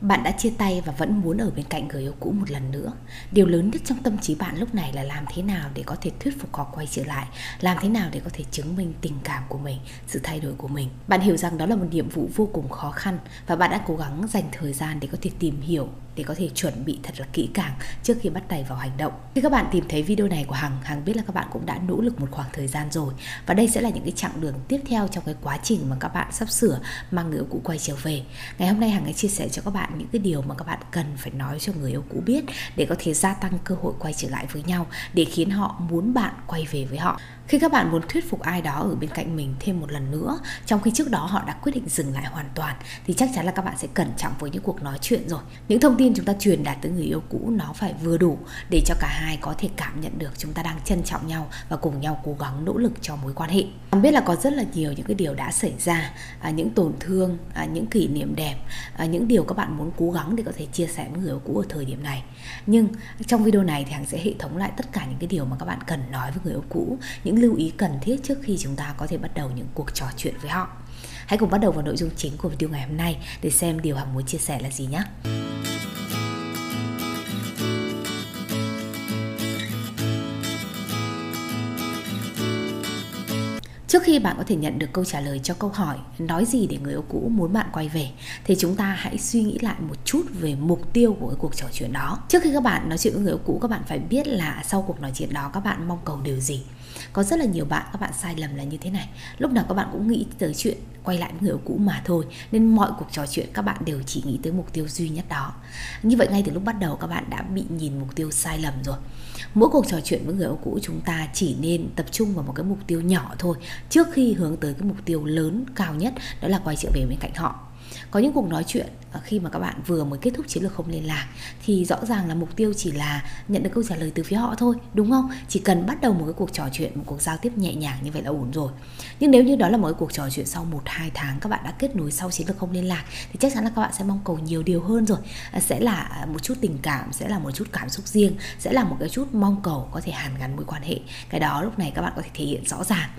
Bạn đã chia tay và vẫn muốn ở bên cạnh người yêu cũ một lần nữa. Điều lớn nhất trong tâm trí bạn lúc này là làm thế nào để có thể thuyết phục họ quay trở lại, làm thế nào để có thể chứng minh tình cảm của mình, sự thay đổi của mình. Bạn hiểu rằng đó là một nhiệm vụ vô cùng khó khăn và bạn đã cố gắng dành thời gian để có thể tìm hiểu, để có thể chuẩn bị thật là kỹ càng trước khi bắt tay vào hành động. Khi các bạn tìm thấy video này của Hằng, Hằng biết là các bạn cũng đã nỗ lực một khoảng thời gian rồi và đây sẽ là những cái chặng đường tiếp theo trong cái quá trình mà các bạn sắp sửa mang người yêu cũ quay trở về. Ngày hôm nay Hằng sẽ chia sẻ cho các bạn những cái điều mà các bạn cần phải nói cho người yêu cũ biết để có thể gia tăng cơ hội quay trở lại với nhau để khiến họ muốn bạn quay về với họ. Khi các bạn muốn thuyết phục ai đó ở bên cạnh mình thêm một lần nữa trong khi trước đó họ đã quyết định dừng lại hoàn toàn thì chắc chắn là các bạn sẽ cẩn trọng với những cuộc nói chuyện rồi. Những thông tin chúng ta truyền đạt tới người yêu cũ nó phải vừa đủ để cho cả hai có thể cảm nhận được chúng ta đang trân trọng nhau và cùng nhau cố gắng nỗ lực cho mối quan hệ. Bạn biết là có rất là nhiều những cái điều đã xảy ra à, những tổn thương à, những kỷ niệm đẹp à, những điều các bạn muốn cố gắng để có thể chia sẻ với người yêu cũ ở thời điểm này nhưng trong video này thì hằng sẽ hệ thống lại tất cả những cái điều mà các bạn cần nói với người yêu cũ, những lưu ý cần thiết trước khi chúng ta có thể bắt đầu những cuộc trò chuyện với họ. Hãy cùng bắt đầu vào nội dung chính của video ngày hôm nay để xem điều Hằng muốn chia sẻ là gì nhé. Trước khi bạn có thể nhận được câu trả lời cho câu hỏi, nói gì để người yêu cũ muốn bạn quay về, thì chúng ta hãy suy nghĩ lại một chút về mục tiêu của cái cuộc trò chuyện đó. Trước khi các bạn nói chuyện với người yêu cũ, các bạn phải biết là sau cuộc nói chuyện đó, các bạn mong cầu điều gì. Có rất là nhiều bạn, các bạn sai lầm là như thế này. Lúc nào các bạn cũng nghĩ tới chuyện quay lại với người yêu cũ mà thôi, nên mọi cuộc trò chuyện các bạn đều chỉ nghĩ tới mục tiêu duy nhất đó. Như vậy ngay từ lúc bắt đầu, các bạn đã bị nhìn mục tiêu sai lầm rồi mỗi cuộc trò chuyện với người yêu cũ chúng ta chỉ nên tập trung vào một cái mục tiêu nhỏ thôi. Trước khi hướng tới cái mục tiêu lớn, cao nhất, đó là quay trở về bên cạnh họ có những cuộc nói chuyện ờ, khi mà các bạn vừa mới kết thúc chiến lược không liên lạc thì rõ ràng là mục tiêu chỉ là nhận được câu trả lời từ phía họ thôi, đúng không? Chỉ cần bắt đầu một cái cuộc trò chuyện, một cuộc giao tiếp nhẹ nhàng như vậy là ổn rồi. Nhưng nếu như đó là một cái cuộc trò chuyện sau một, hai tháng các bạn đã kết nối sau chiến lược không liên lạc thì chắc chắn là các bạn sẽ mong cầu nhiều điều hơn rồi. Ờ, sẽ là ờ, một chút tình cảm, sẽ là một chút cảm xúc riêng, sẽ là một cái chút mong cầu có thể hàn gắn mối quan hệ. Cái đó lúc này các bạn có thể thể hiện rõ ràng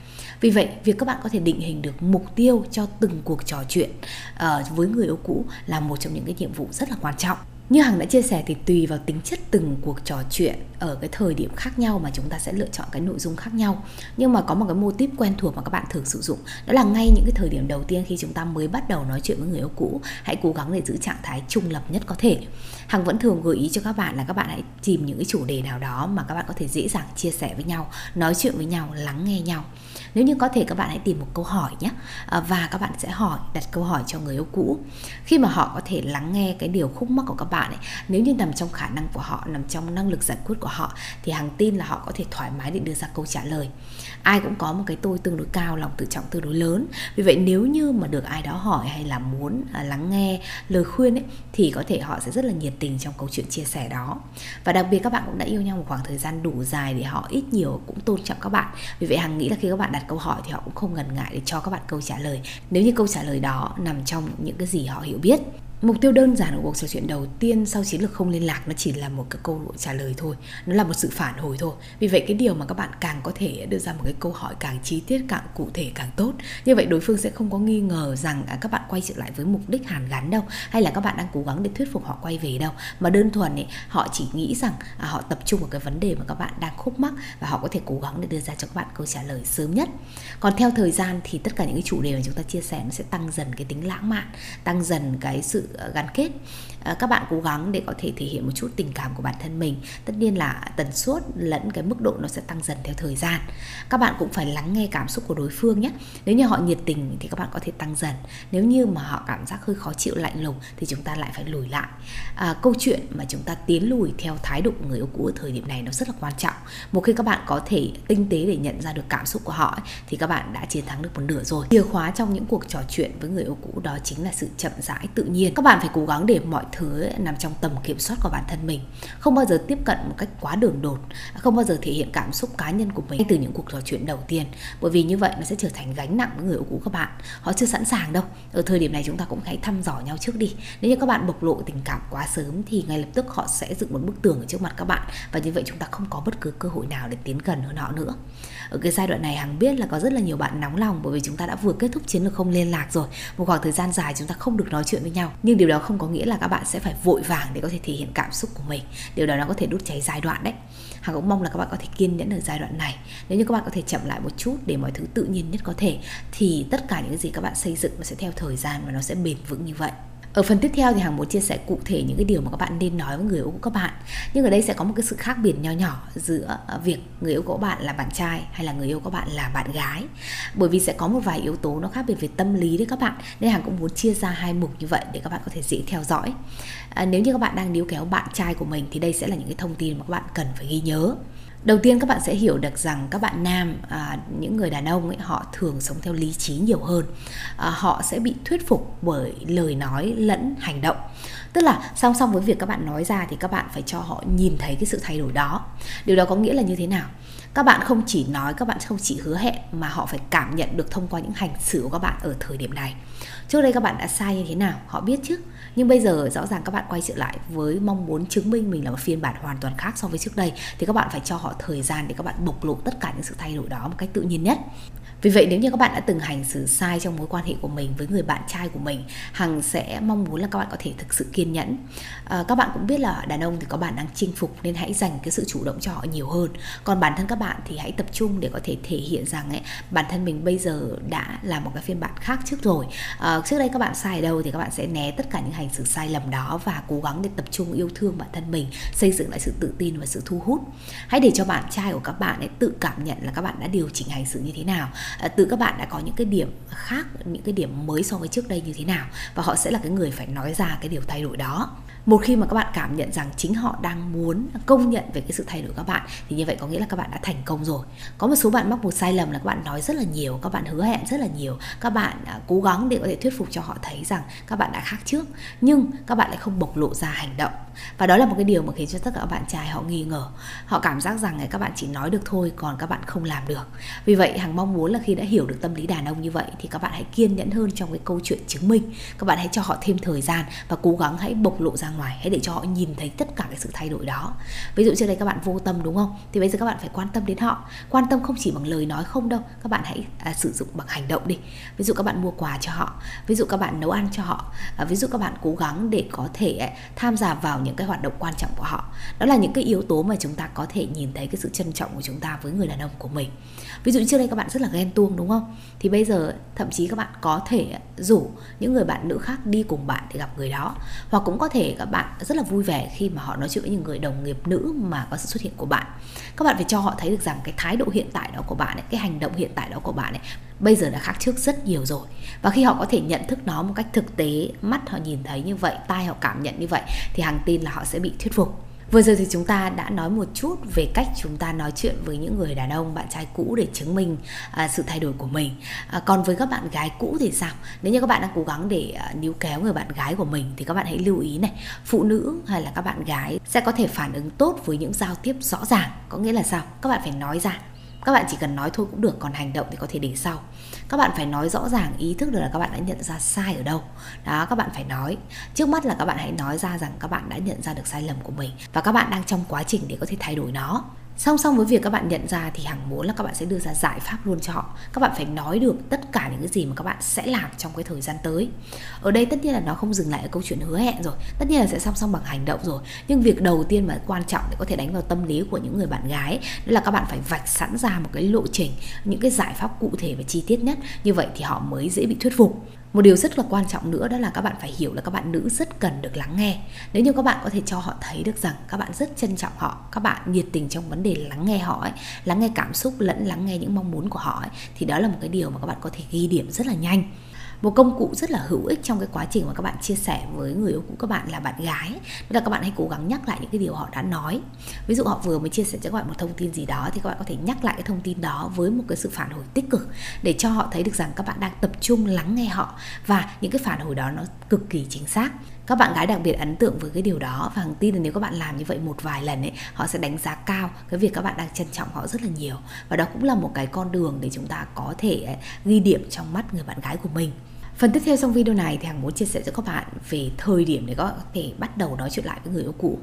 vì vậy việc các bạn có thể định hình được mục tiêu cho từng cuộc trò chuyện uh, với người yêu cũ là một trong những cái nhiệm vụ rất là quan trọng. Như hằng đã chia sẻ thì tùy vào tính chất từng cuộc trò chuyện ở cái thời điểm khác nhau mà chúng ta sẽ lựa chọn cái nội dung khác nhau. Nhưng mà có một cái mô típ quen thuộc mà các bạn thường sử dụng đó là ngay những cái thời điểm đầu tiên khi chúng ta mới bắt đầu nói chuyện với người yêu cũ hãy cố gắng để giữ trạng thái trung lập nhất có thể. Hằng vẫn thường gợi ý cho các bạn là các bạn hãy tìm những cái chủ đề nào đó mà các bạn có thể dễ dàng chia sẻ với nhau nói chuyện với nhau lắng nghe nhau nếu như có thể các bạn hãy tìm một câu hỏi nhé. À, và các bạn sẽ hỏi, đặt câu hỏi cho người yêu cũ. Khi mà họ có thể lắng nghe cái điều khúc mắc của các bạn ấy, nếu như nằm trong khả năng của họ, nằm trong năng lực giải quyết của họ, thì hằng tin là họ có thể thoải mái để đưa ra câu trả lời. Ai cũng có một cái tôi tương đối cao, lòng tự trọng tương đối lớn. Vì vậy nếu như mà được ai đó hỏi hay là muốn à, lắng nghe lời khuyên ấy, thì có thể họ sẽ rất là nhiệt tình trong câu chuyện chia sẻ đó. Và đặc biệt các bạn cũng đã yêu nhau một khoảng thời gian đủ dài để họ ít nhiều cũng tôn trọng các bạn. Vì vậy hằng nghĩ là khi các bạn đặt câu hỏi thì họ cũng không ngần ngại để cho các bạn câu trả lời. Nếu như câu trả lời đó nằm trong những cái gì họ hiểu biết mục tiêu đơn giản của cuộc trò chuyện đầu tiên sau chiến lược không liên lạc nó chỉ là một cái câu trả lời thôi. Nó là một sự phản hồi thôi. Vì vậy cái điều mà các bạn càng có thể đưa ra một cái câu hỏi càng chi tiết càng cụ thể càng tốt. Như vậy đối phương sẽ không có nghi ngờ rằng à, các bạn quay trở lại với mục đích hàn gắn đâu hay là các bạn đang cố gắng để thuyết phục họ quay về đâu. Mà đơn thuần ấy, họ chỉ nghĩ rằng à, họ tập trung vào cái vấn đề mà các bạn đang khúc mắc và họ có thể cố gắng để đưa ra cho các bạn câu trả lời sớm nhất. Còn theo thời gian thì tất cả những cái chủ đề mà chúng ta chia sẻ nó sẽ tăng dần cái tính lãng mạn tăng dần cái sự Ờ, gắn kết. Ờ, các bạn cố gắng để có thể thể hiện một chút tình cảm của bản thân mình. Tất nhiên là tần suất lẫn cái mức độ nó sẽ tăng dần theo thời gian. Các bạn cũng phải lắng nghe cảm xúc của đối phương nhé. Nếu như họ nhiệt tình thì các bạn có thể tăng dần. Nếu như mà họ cảm giác hơi khó chịu lạnh lùng thì chúng ta lại phải lùi lại. À, câu chuyện mà chúng ta tiến lùi theo thái độ của người yêu cũ ở thời điểm này nó rất là quan trọng. Một khi các bạn có thể tinh tế để nhận ra được cảm xúc của họ thì các bạn đã chiến thắng được một nửa rồi. Chìa khóa trong những cuộc trò chuyện với người yêu cũ đó chính là sự chậm rãi tự nhiên các bạn phải cố gắng để mọi thứ nằm trong tầm kiểm soát của bản thân mình. Không bao giờ tiếp cận một cách quá đường đột, không bao giờ thể hiện cảm xúc cá nhân của mình từ những cuộc trò chuyện đầu tiên. Bởi vì như vậy nó sẽ trở thành gánh nặng với người yêu cũ các bạn. Họ chưa sẵn sàng đâu. Ở thời điểm này chúng ta cũng hãy thăm dò nhau trước đi. Nếu như các bạn bộc lộ tình cảm quá sớm thì ngay lập tức họ sẽ dựng một bức tường ở trước mặt các bạn. Và như vậy chúng ta không có bất cứ cơ hội nào để tiến gần hơn họ nữa. Ở cái giai đoạn này hằng biết là có rất là nhiều bạn nóng lòng bởi vì chúng ta đã vừa kết thúc chiến lược không liên lạc rồi. Một khoảng thời gian dài chúng ta không được nói chuyện với nhau nhưng điều đó không có nghĩa là các bạn sẽ phải vội vàng để có thể thể hiện cảm xúc của mình. Điều đó nó có thể đốt cháy giai đoạn đấy. Hằng cũng mong là các bạn có thể kiên nhẫn ở giai đoạn này. Nếu như các bạn có thể chậm lại một chút để mọi thứ tự nhiên nhất có thể, thì tất cả những gì các bạn xây dựng nó sẽ theo thời gian và nó sẽ bền vững như vậy ở phần tiếp theo thì hàng muốn chia sẻ cụ thể những cái điều mà các bạn nên nói với người yêu của các bạn. Nhưng ở đây sẽ có một cái sự khác biệt nho nhỏ giữa à, việc người yêu của bạn là bạn trai hay là người yêu của bạn là bạn gái. Bởi vì sẽ có một vài yếu tố nó khác biệt về tâm lý đấy các bạn. Nên hàng cũng muốn chia ra hai mục như vậy để các bạn có thể dễ theo dõi. À, Nếu như các bạn đang níu kéo bạn trai của mình thì đây sẽ là những cái thông tin mà các bạn cần phải ghi nhớ đầu tiên các bạn sẽ hiểu được rằng các bạn nam à, những người đàn ông ấy họ thường sống theo lý trí nhiều hơn. À, họ sẽ bị thuyết phục bởi lời nói lẫn hành động. Tức là song song với việc các bạn nói ra thì các bạn phải cho họ nhìn thấy cái sự thay đổi đó. Điều đó có nghĩa là như thế nào? Các bạn không chỉ nói các bạn không chỉ hứa hẹn mà họ phải cảm nhận được thông qua những hành xử của các bạn ở thời điểm này. Trước đây các bạn đã sai như thế nào? Họ biết chứ? Nhưng bây giờ rõ ràng các bạn quay trở lại với mong muốn chứng minh mình là một phiên bản hoàn toàn khác so với trước đây, thì các bạn phải cho họ thời gian để các bạn bộc lộ tất cả những sự thay đổi đó một cách tự nhiên nhất vì vậy nếu như các bạn đã từng hành xử sai trong mối quan hệ của mình với người bạn trai của mình hằng sẽ mong muốn là các bạn có thể thực sự kiên nhẫn. À, các bạn cũng biết là đàn ông thì có bản năng chinh phục nên hãy dành cái sự chủ động cho họ nhiều hơn. Còn bản thân các bạn thì hãy tập trung để có thể thể hiện rằng ấy bản thân mình bây giờ đã là một cái phiên bản khác trước rồi. À, trước đây các bạn sai ở đâu thì các bạn sẽ né tất cả những hành xử sai lầm đó và cố gắng để tập trung yêu thương bản thân mình xây dựng lại sự tự tin và sự thu hút. Hãy để cho bạn trai của các bạn ấy tự cảm nhận là các bạn đã điều chỉnh hành xử như thế nào tự các bạn đã có những cái điểm khác những cái điểm mới so với trước đây như thế nào và họ sẽ là cái người phải nói ra cái điều thay đổi đó một khi mà các bạn cảm nhận rằng chính họ đang muốn công nhận về cái sự thay đổi các bạn thì như vậy có nghĩa là các bạn đã thành công rồi có một số bạn mắc một sai lầm là các bạn nói rất là nhiều các bạn hứa hẹn rất là nhiều các bạn cố gắng để có thể thuyết phục cho họ thấy rằng các bạn đã khác trước nhưng các bạn lại không bộc lộ ra hành động và đó là một cái điều mà khiến cho tất cả các bạn trai họ nghi ngờ họ cảm giác rằng các bạn chỉ nói được thôi còn các bạn không làm được vì vậy hằng mong muốn là khi đã hiểu được tâm lý đàn ông như vậy thì các bạn hãy kiên nhẫn hơn trong cái câu chuyện chứng minh. Các bạn hãy cho họ thêm thời gian và cố gắng hãy bộc lộ ra ngoài hãy để cho họ nhìn thấy tất cả cái sự thay đổi đó. Ví dụ trước đây các bạn vô tâm đúng không? Thì bây giờ các bạn phải quan tâm đến họ. Quan tâm không chỉ bằng lời nói không đâu các bạn hãy à, sử dụng bằng hành động đi. Ví dụ các bạn mua quà cho họ ví dụ các bạn nấu ăn cho họ à, ví dụ các bạn cố gắng để có thể à, tham gia vào những cái hoạt động quan trọng của họ. Đó là những cái yếu tố mà chúng ta có thể nhìn thấy cái sự trân trọng của chúng ta với người đàn ông của mình. Ví dụ trước đây các bạn rất là ghen tuông đúng không? Thì bây giờ thậm chí các bạn có thể rủ những người bạn nữ khác đi cùng bạn để gặp người đó. Hoặc cũng có thể các bạn rất là vui vẻ khi mà họ nói chuyện với những người đồng nghiệp nữ mà có sự xuất hiện của bạn. Các bạn phải cho họ thấy được rằng cái thái độ hiện tại đó của bạn ấy, cái hành động hiện tại đó của bạn ấy bây giờ đã khác trước rất nhiều rồi. Và khi họ có thể nhận thức nó một cách thực tế mắt họ nhìn thấy như vậy tai họ cảm nhận như vậy thì hàng tin là họ sẽ bị thuyết phục. Vừa rồi thì chúng ta đã nói một chút về cách chúng ta nói chuyện với những người đàn ông, bạn trai cũ để chứng minh à, sự thay đổi của mình. À, còn với các bạn gái cũ thì sao? Nếu như các bạn đang cố gắng để à, níu kéo người bạn gái của mình thì các bạn hãy lưu ý này, phụ nữ hay là các bạn gái sẽ có thể phản ứng tốt với những giao tiếp rõ ràng. Có nghĩa là sao? Các bạn phải nói ra các bạn chỉ cần nói thôi cũng được, còn hành động thì có thể để sau. Các bạn phải nói rõ ràng ý thức được là các bạn đã nhận ra sai ở đâu. Đó, các bạn phải nói. Trước mắt là các bạn hãy nói ra rằng các bạn đã nhận ra được sai lầm của mình và các bạn đang trong quá trình để có thể thay đổi nó song song với việc các bạn nhận ra thì hằng muốn là các bạn sẽ đưa ra giải pháp luôn cho họ. Các bạn phải nói được tất cả những cái gì mà các bạn sẽ làm trong cái thời gian tới. Ở đây tất nhiên là nó không dừng lại ở câu chuyện hứa hẹn rồi. Tất nhiên là sẽ song song bằng hành động rồi. Nhưng việc đầu tiên mà quan trọng để có thể đánh vào tâm lý của những người bạn gái đó là các bạn phải vạch sẵn ra một cái lộ trình, những cái giải pháp cụ thể và chi tiết nhất. Như vậy thì họ mới dễ bị thuyết phục một điều rất là quan trọng nữa đó là các bạn phải hiểu là các bạn nữ rất cần được lắng nghe. Nếu như các bạn có thể cho họ thấy được rằng các bạn rất trân trọng họ các bạn nhiệt tình trong vấn đề lắng nghe họ ấy, lắng nghe cảm xúc lẫn lắng nghe những mong muốn của họ ấy, thì đó là một cái điều mà các bạn có thể ghi điểm rất là nhanh một công cụ rất là hữu ích trong cái quá trình mà các bạn chia sẻ với người yêu cũ các bạn là bạn gái. Đó là các bạn hãy cố gắng nhắc lại những cái điều họ đã nói. Ví dụ họ vừa mới chia sẻ cho các bạn một thông tin gì đó, thì các bạn có thể nhắc lại cái thông tin đó với một cái sự phản hồi tích cực để cho họ thấy được rằng các bạn đang tập trung lắng nghe họ và những cái phản hồi đó nó cực kỳ chính xác. Các bạn gái đặc biệt ấn tượng với cái điều đó và hằng tin là nếu các bạn làm như vậy một vài lần ấy, họ sẽ đánh giá cao cái việc các bạn đang trân trọng họ rất là nhiều. Và đó cũng là một cái con đường để chúng ta có thể à, ghi điểm trong mắt người bạn gái của mình. Phần tiếp theo trong video này thì Hằng muốn chia sẻ cho các bạn về thời điểm để có thể bắt đầu nói chuyện lại với người yêu cũ.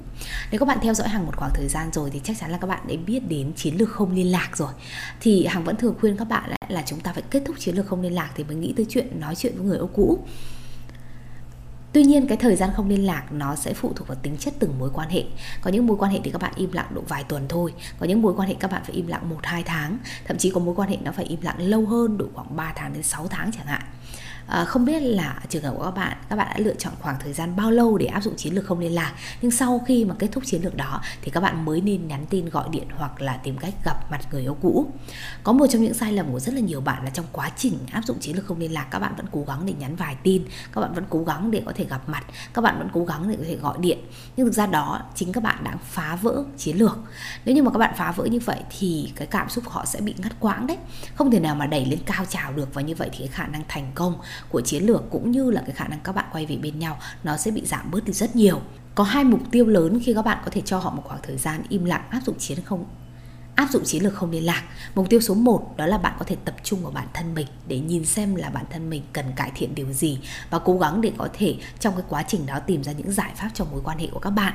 Nếu các bạn theo dõi Hằng một khoảng thời gian rồi thì chắc chắn là các bạn đã biết đến chiến lược không liên lạc rồi. Thì Hằng vẫn thường khuyên các bạn là chúng ta phải kết thúc chiến lược không liên lạc thì mới nghĩ tới chuyện nói chuyện với người yêu cũ Tuy nhiên cái thời gian không liên lạc nó sẽ phụ thuộc vào tính chất từng mối quan hệ. Có những mối quan hệ thì các bạn im lặng độ vài tuần thôi, có những mối quan hệ các bạn phải im lặng 1 2 tháng, thậm chí có mối quan hệ nó phải im lặng lâu hơn độ khoảng 3 tháng đến 6 tháng chẳng hạn. À, không biết là trường hợp của các bạn các bạn đã lựa chọn khoảng thời gian bao lâu để áp dụng chiến lược không liên lạc. Nhưng sau khi mà kết thúc chiến lược đó thì các bạn mới nên nhắn tin gọi điện hoặc là tìm cách gặp mặt người yêu cũ. Có một trong những sai lầm của rất là nhiều bạn là trong quá trình áp dụng chiến lược không liên lạc các bạn vẫn cố gắng để nhắn vài tin các bạn vẫn cố gắng để có thể gặp mặt các bạn vẫn cố gắng để có thể gọi điện. Nhưng thực ra đó chính các bạn đang phá vỡ chiến lược. Nếu như mà các bạn phá vỡ như vậy thì cái cảm xúc của họ sẽ bị ngắt quãng đấy. Không thể nào mà đẩy lên cao trào được và như vậy thì cái khả năng thành công của chiến lược cũng như là cái khả năng các bạn quay về bên nhau, nó sẽ bị giảm bớt đi rất nhiều có hai mục tiêu lớn khi các bạn có thể cho họ một khoảng thời gian im lặng, áp dụng chiến không, áp dụng chiến lược không liên lạc. Mục tiêu số 1 đó là bạn có thể tập trung vào bản thân mình để nhìn xem là bản thân mình cần cải thiện điều gì và cố gắng để có thể trong cái quá trình đó tìm ra những giải pháp cho mối quan hệ của các bạn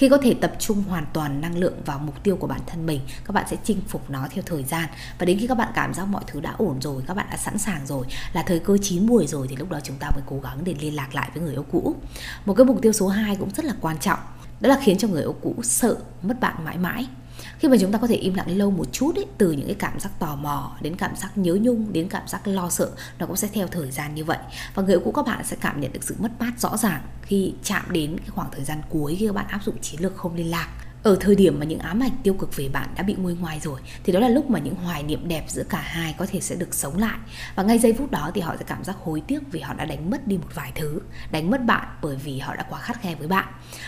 khi có thể tập trung hoàn toàn năng lượng vào mục tiêu của bản thân mình, các bạn sẽ chinh phục nó theo thời gian. Và đến khi các bạn cảm giác mọi thứ đã ổn rồi, các bạn đã sẵn sàng rồi, là thời cơ chín muồi rồi, thì lúc đó chúng ta mới cố gắng để liên lạc lại với người yêu cũ. Một cái mục tiêu số 2 cũng rất là quan trọng, đó là khiến cho người yêu cũ sợ mất bạn mãi mãi khi mà chúng ta có thể im lặng lâu một chút ấy, từ những cái cảm giác tò mò đến cảm giác nhớ nhung đến cảm giác lo sợ nó cũng sẽ theo thời gian như vậy. Và người cũ các bạn sẽ cảm nhận được sự mất mát rõ ràng khi chạm đến cái khoảng thời gian cuối khi các bạn áp dụng chiến lược không liên lạc ở thời điểm mà những ám ảnh tiêu cực về bạn đã bị nguôi ngoài rồi, thì đó là lúc mà những hoài niệm đẹp giữa cả hai có thể sẽ được sống lại. Và ngay giây phút đó thì họ sẽ cảm giác hối tiếc vì họ đã đánh mất đi một vài thứ, đánh mất bạn bởi vì họ đã quá khắt khe với bạn.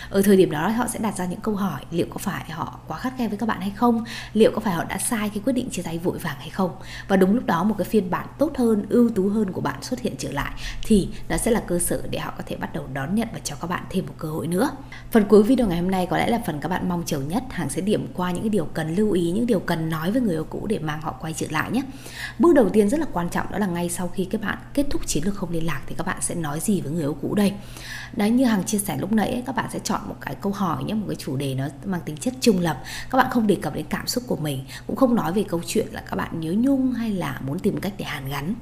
Ở thời điểm đó họ sẽ đặt ra những câu hỏi, liệu có phải họ quá khắt khe với các bạn hay không? Liệu có phải họ đã sai khi quyết định chia tay vội vàng hay không? Và đúng lúc đó một cái phiên bản tốt hơn, ưu tú hơn của bạn xuất hiện trở lại, thì đó sẽ là cơ sở để họ có thể bắt đầu đón nhận và cho các bạn thêm một cơ hội nữa. Phần cuối video ngày hôm nay có lẽ là phần các bạn mong chờ nhất hàng sẽ điểm qua những cái điều cần lưu ý những điều cần nói với người yêu cũ để mang họ quay trở lại nhé. Bước đầu tiên rất là quan trọng đó là ngay sau khi các bạn kết thúc chiến lược không liên lạc thì các bạn sẽ nói gì với người yêu cũ đây? Đấy như hàng chia sẻ lúc nãy ấy, các bạn sẽ chọn một cái câu hỏi nhé một cái chủ đề nó mang tính chất trung lập. Các bạn không đề cập đến cảm xúc của mình cũng không nói về câu chuyện là các bạn nhớ nhung hay là muốn tìm cách để hàn gắn.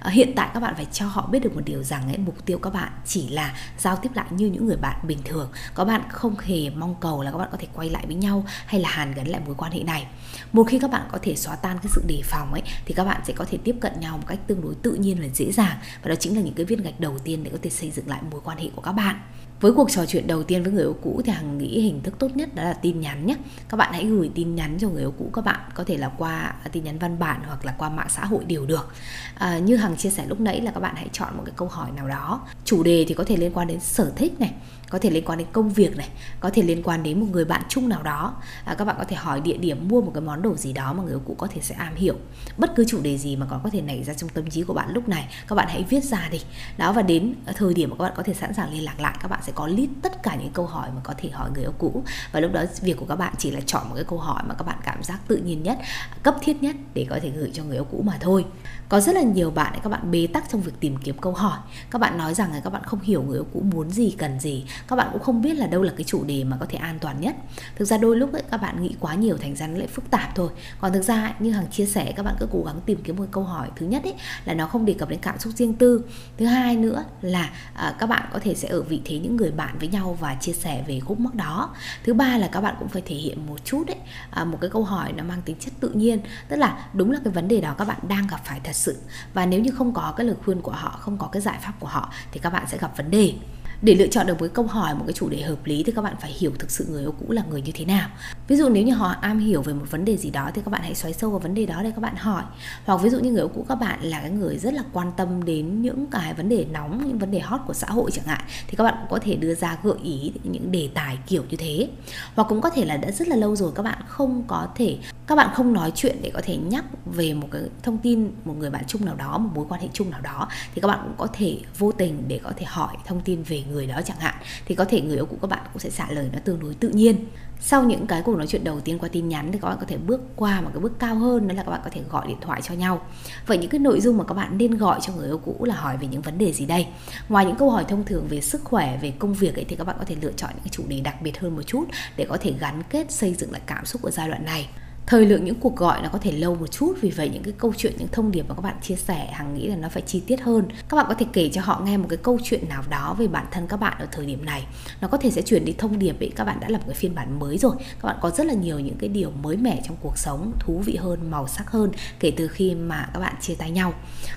À, hiện tại các bạn phải cho họ biết được một điều rằng ấy, mục tiêu các bạn chỉ là giao tiếp lại như những người bạn bình thường. Các bạn không hề mong cầu là các bạn có thể quay lại với nhau hay là hàn gắn lại mối quan hệ này. Một khi các bạn có thể xóa tan cái sự đề phòng ấy, thì các bạn sẽ có thể tiếp cận nhau một cách tương đối tự nhiên và dễ dàng. Và đó chính là những cái viên gạch đầu tiên để có thể xây dựng lại mối quan hệ của các bạn với cuộc trò chuyện đầu tiên với người yêu cũ thì hằng nghĩ hình thức tốt nhất đó là tin nhắn nhé. Các bạn hãy gửi tin nhắn cho người yêu cũ các bạn có thể là qua à, tin nhắn văn bản hoặc là qua mạng xã hội đều được. À, như hằng chia sẻ lúc nãy là các bạn hãy chọn một cái câu hỏi nào đó. Chủ đề thì có thể liên quan đến sở thích này có thể liên quan đến công việc này có thể liên quan đến một người bạn chung nào đó. À, các bạn có thể hỏi địa điểm mua một cái món đồ gì đó mà người yêu cũ có thể sẽ am hiểu. Bất cứ chủ đề gì mà còn có thể nảy ra trong tâm trí của bạn lúc này các bạn hãy viết ra đi. Đó và đến thời điểm mà các bạn có thể sẵn sàng liên lạc lại các bạn sẽ có list tất cả những câu hỏi mà có thể hỏi người yêu cũ. Và lúc đó việc của các bạn chỉ là chọn một cái câu hỏi mà các bạn cảm giác tự nhiên nhất cấp thiết nhất để có thể gửi cho người yêu cũ mà thôi. Có rất là nhiều bạn các bạn bế tắc trong việc tìm kiếm câu hỏi. Các bạn nói rằng là các bạn không hiểu người yêu cũ muốn gì cần gì. Các bạn cũng không biết là đâu là cái chủ đề mà có thể an toàn nhất. Thực ra đôi lúc ấy, các bạn nghĩ quá nhiều thành ra nó lại phức tạp thôi. Còn thực ra như hàng chia sẻ các bạn cứ cố gắng tìm kiếm một câu hỏi. Thứ nhất ấy là nó không đề cập đến cảm xúc riêng tư. Thứ hai nữa là à, các bạn có thể sẽ ở vị thế những người bạn với nhau và chia sẻ về khúc mắc đó. Thứ ba là các bạn cũng phải thể hiện một chút đấy, à, một cái câu hỏi nó mang tính chất tự nhiên tức là đúng là cái vấn đề đó các bạn đang gặp phải thật sự. Và nếu như không có cái lời khuyên của họ không có cái giải pháp của họ thì các bạn sẽ gặp vấn đề để lựa chọn được một câu hỏi, một cái chủ đề hợp lý thì các bạn phải hiểu thực sự người yêu cũ là người như thế nào. Ví dụ nếu như họ am hiểu về một vấn đề gì đó thì các bạn hãy xoáy sâu vào vấn đề đó để các bạn hỏi. Hoặc ví dụ như người yêu cũ các bạn là cái người rất là quan tâm đến những cái vấn đề nóng, những vấn đề hot của xã hội chẳng hạn, thì các bạn cũng có thể đưa ra gợi ý những đề tài kiểu như thế. Hoặc cũng có thể là đã rất là lâu rồi các bạn không có thể, các bạn không nói chuyện để có thể nhắc về một cái thông tin một người bạn chung nào đó, một mối quan hệ chung nào đó, thì các bạn cũng có thể vô tình để có thể hỏi thông tin về người đó chẳng hạn, thì có thể người yêu cũ các bạn cũng sẽ trả lời nó tương đối tự nhiên. Sau những cái cuộc nói chuyện đầu tiên qua tin nhắn thì các bạn có thể bước qua một cái bước cao hơn, đó là các bạn có thể gọi điện thoại cho nhau. Vậy những cái nội dung mà các bạn nên gọi cho người yêu cũ là hỏi về những vấn đề gì đây? Ngoài những câu hỏi thông thường về sức khỏe, về công việc ấy, thì các bạn có thể lựa chọn những cái chủ đề đặc biệt hơn một chút để có thể gắn kết xây dựng lại cảm xúc ở giai đoạn này thời lượng những cuộc gọi nó có thể lâu một chút vì vậy những cái câu chuyện những thông điệp mà các bạn chia sẻ hằng nghĩ là nó phải chi tiết hơn. Các bạn có thể kể cho họ nghe một cái câu chuyện nào đó về bản thân các bạn ở thời điểm này. Nó có thể sẽ chuyển đi thông điệp ấy các bạn đã lập cái phiên bản mới rồi. Các bạn có rất là nhiều những cái điều mới mẻ trong cuộc sống thú vị hơn màu sắc hơn kể từ khi mà các bạn chia tay nhau.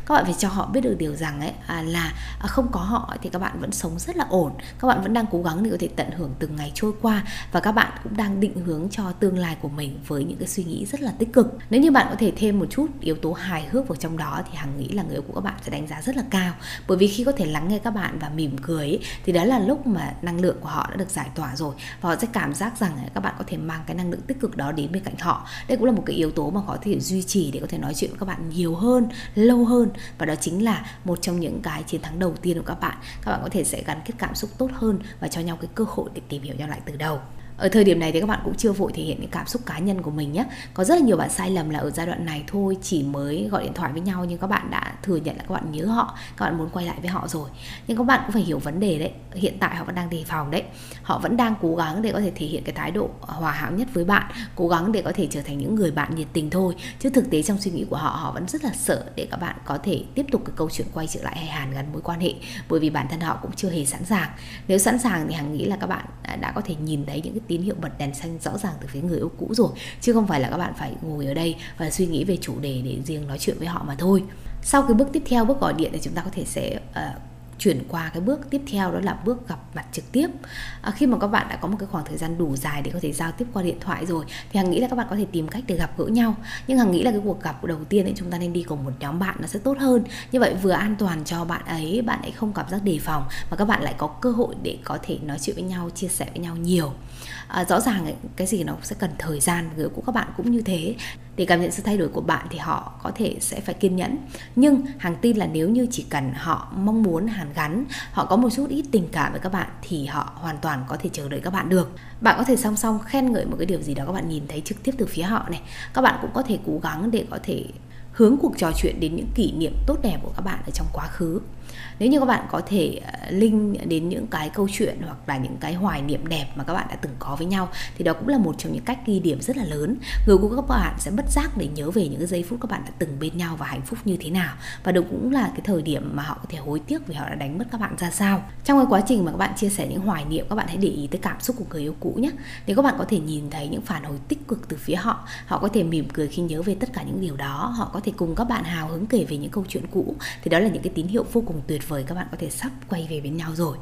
Các bạn phải cho họ biết được điều rằng ấy à, là à, không có họ thì các bạn vẫn sống rất là ổn. Các bạn vẫn đang cố gắng để có thể tận hưởng từng ngày trôi qua và các bạn cũng đang định hướng cho tương lai của mình với những cái suy nghĩ rất là tích cực. Nếu như bạn có thể thêm một chút yếu tố hài hước vào trong đó thì hằng nghĩ là người yêu của các bạn sẽ đánh giá rất là cao. Bởi vì khi có thể lắng nghe các bạn và mỉm cười ấy, thì đó là lúc mà năng lượng của họ đã được giải tỏa rồi. Và họ sẽ cảm giác rằng các bạn có thể mang cái năng lượng tích cực đó đến bên cạnh họ. Đây cũng là một cái yếu tố mà có thể duy trì để có thể nói chuyện với các bạn nhiều hơn lâu hơn. Và đó chính là một trong những cái chiến thắng đầu tiên của các bạn. Các bạn có thể sẽ gắn kết cảm xúc tốt hơn và cho nhau cái cơ hội để tìm hiểu nhau lại từ đầu ở thời điểm này thì các bạn cũng chưa vội thể hiện những cảm xúc cá nhân của mình nhé. Có rất là nhiều bạn sai lầm là ở giai đoạn này thôi, chỉ mới gọi điện thoại với nhau nhưng các bạn đã thừa nhận là các bạn nhớ họ, các bạn muốn quay lại với họ rồi. Nhưng các bạn cũng phải hiểu vấn đề đấy, hiện tại họ vẫn đang đề phòng đấy. Họ vẫn đang cố gắng để có thể thể hiện cái thái độ hòa hảo nhất với bạn, cố gắng để có thể trở thành những người bạn nhiệt tình thôi. Chứ thực tế trong suy nghĩ của họ họ vẫn rất là sợ để các bạn có thể tiếp tục cái câu chuyện quay trở lại hay hàn gắn mối quan hệ. Bởi vì bản thân họ cũng chưa hề sẵn sàng. Nếu sẵn sàng thì hằng nghĩ là các bạn đã có thể nhìn thấy những cái tín hiệu bật đèn xanh rõ ràng từ phía người yêu cũ rồi chứ không phải là các bạn phải ngồi ở đây và suy nghĩ về chủ đề để riêng nói chuyện với họ mà thôi. Sau cái bước tiếp theo bước gọi điện thì chúng ta có thể sẽ uh, chuyển qua cái bước tiếp theo đó là bước gặp mặt trực tiếp. À, khi mà các bạn đã có một cái khoảng thời gian đủ dài để có thể giao tiếp qua điện thoại rồi thì hằng nghĩ là các bạn có thể tìm cách để gặp gỡ nhau. Nhưng hằng nghĩ là cái cuộc gặp đầu tiên thì chúng ta nên đi cùng một nhóm bạn nó sẽ tốt hơn. Như vậy vừa an toàn cho bạn ấy bạn ấy không cảm giác đề phòng và các bạn lại có cơ hội để có thể nói chuyện với nhau chia sẻ với nhau nhiều. À, rõ ràng cái gì nó sẽ cần thời gian người của các bạn cũng như thế. Để cảm nhận sự thay đổi của bạn thì họ có thể sẽ phải kiên nhẫn. Nhưng hàng tin là nếu như chỉ cần họ mong muốn hàn gắn, họ có một chút ít tình cảm với các bạn thì họ hoàn toàn có thể chờ đợi các bạn được. Bạn có thể song song khen ngợi một cái điều gì đó các bạn nhìn thấy trực tiếp từ phía họ này. Các bạn cũng có thể cố gắng để có thể hướng cuộc trò chuyện đến những kỷ niệm tốt đẹp của các bạn ở trong quá khứ nếu như các bạn có thể ờ, link đến những cái câu chuyện hoặc là những cái hoài niệm đẹp mà các bạn đã từng có với nhau thì đó cũng là một trong những cách ghi điểm rất là lớn. Người của các bạn sẽ bất giác để nhớ về những cái giây phút các bạn đã từng bên nhau và hạnh phúc như thế nào. Và đó cũng là cái thời điểm mà họ có thể hối tiếc vì họ đã đánh mất các bạn ra sao. Trong cái quá trình mà các bạn chia sẻ những hoài niệm các bạn hãy để ý tới cảm xúc của người yêu cũ nhé. Để các bạn có thể nhìn thấy những phản hồi tích cực từ phía họ họ có thể mỉm cười khi nhớ về tất cả những điều đó. Họ có thể cùng các bạn hào hứng kể về những câu chuyện cũ. Thì đó là những cái tín hiệu vô cùng tuyệt vời, các bạn có thể sắp quay về bên nhau rồi.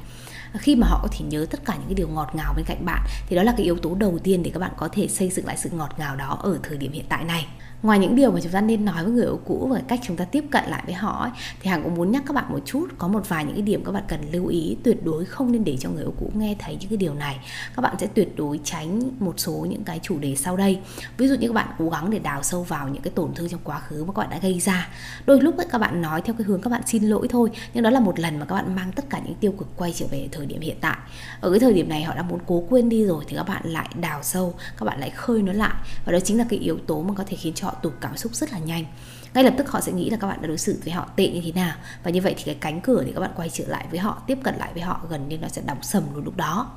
Khi mà họ có thể nhớ tất cả những cái điều ngọt ngào bên cạnh bạn, thì đó là cái yếu tố đầu tiên để các bạn có thể xây dựng lại sự ngọt ngào đó ở thời điểm hiện tại này ngoài những điều mà chúng ta nên nói với người yêu cũ và cách chúng ta tiếp cận lại với họ ấy, thì hằng cũng muốn nhắc các bạn một chút có một vài những cái điểm các bạn cần lưu ý tuyệt đối không nên để cho người yêu cũ nghe thấy những cái điều này. Các bạn sẽ tuyệt đối tránh một số những cái chủ đề sau đây. Ví dụ như các bạn cố gắng để đào sâu vào những cái tổn thương trong quá khứ mà các bạn đã gây ra. Đôi lúc ấy, các bạn nói theo cái hướng các bạn xin lỗi thôi nhưng đó là một lần mà các bạn mang tất cả những tiêu cực quay trở về thời điểm hiện tại. Ở cái thời điểm này họ đã muốn cố quên đi rồi thì các bạn lại đào sâu các bạn lại khơi nó lại. Và đó chính là cái yếu tố mà có thể khiến cho họ tụt cảm xúc rất là nhanh ngay lập tức họ sẽ nghĩ là các bạn đã đối xử với họ tệ như thế nào. Và như vậy thì cái cánh cửa để các bạn quay trở lại với họ, tiếp cận lại với họ gần như nó sẽ đóng sầm luôn lúc đó.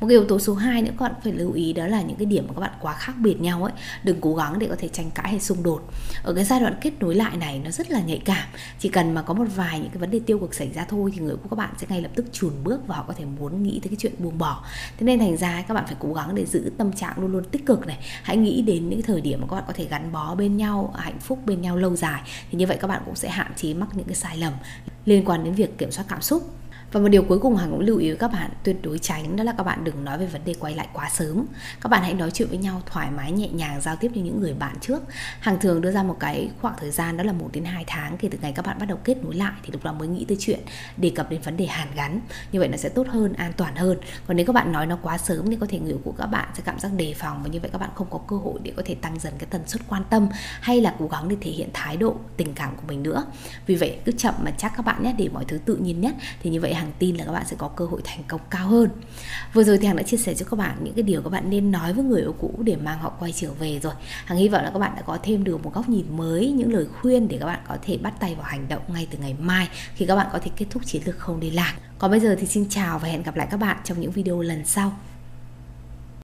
Một cái yếu tố số 2 nữa các bạn phải lưu ý đó là những cái điểm mà các bạn quá khác biệt nhau ấy. Đừng cố gắng để có thể tranh cãi hay xung đột. Ở cái giai đoạn kết nối lại này, nó rất là nhạy cảm. Chỉ cần mà có một vài những cái vấn đề tiêu cực xảy ra thôi thì người của các bạn sẽ ngay lập tức chùn bước và họ có thể muốn nghĩ tới cái chuyện buông bỏ. Thế nên thành ra các bạn phải cố gắng để giữ tâm trạng luôn luôn tích cực này. Hãy nghĩ đến những thời điểm mà các bạn có thể gắn bó bên nhau, hạnh phúc bên nhau lâu dài. Thì như vậy các bạn cũng sẽ hạn chế mắc những cái sai lầm liên quan đến việc kiểm soát cảm xúc và một điều cuối cùng Hằng cũng lưu ý với các bạn tuyệt đối tránh đó là các bạn đừng nói về vấn đề quay lại quá sớm. Các bạn hãy nói chuyện với nhau thoải mái nhẹ nhàng giao tiếp như những người bạn trước. Hằng thường đưa ra một cái khoảng thời gian đó là 1 đến 2 tháng kể từ ngày các bạn bắt đầu kết nối lại thì lúc đó mới nghĩ tới chuyện đề cập đến vấn đề hàn gắn. Như vậy nó sẽ tốt hơn, an toàn hơn. Còn nếu các bạn nói nó quá sớm thì có thể người của các bạn sẽ cảm giác đề phòng và như vậy các bạn không có cơ hội để có thể tăng dần cái tần suất quan tâm hay là cố gắng để thể hiện thái độ tình cảm của mình nữa. Vì vậy cứ chậm mà chắc các bạn nhé để mọi thứ tự nhiên nhất thì như vậy Hằng tin là các bạn sẽ có cơ hội thành công cao hơn. Vừa rồi thì hằng đã chia sẻ cho các bạn những cái điều các bạn nên nói với người yêu cũ để mang họ quay trở về rồi. Hằng hy vọng là các bạn đã có thêm được một góc nhìn mới, những lời khuyên để các bạn có thể bắt tay vào hành động ngay từ ngày mai khi các bạn có thể kết thúc chiến lược không liên lạc. Còn bây giờ thì xin chào và hẹn gặp lại các bạn trong những video lần sau.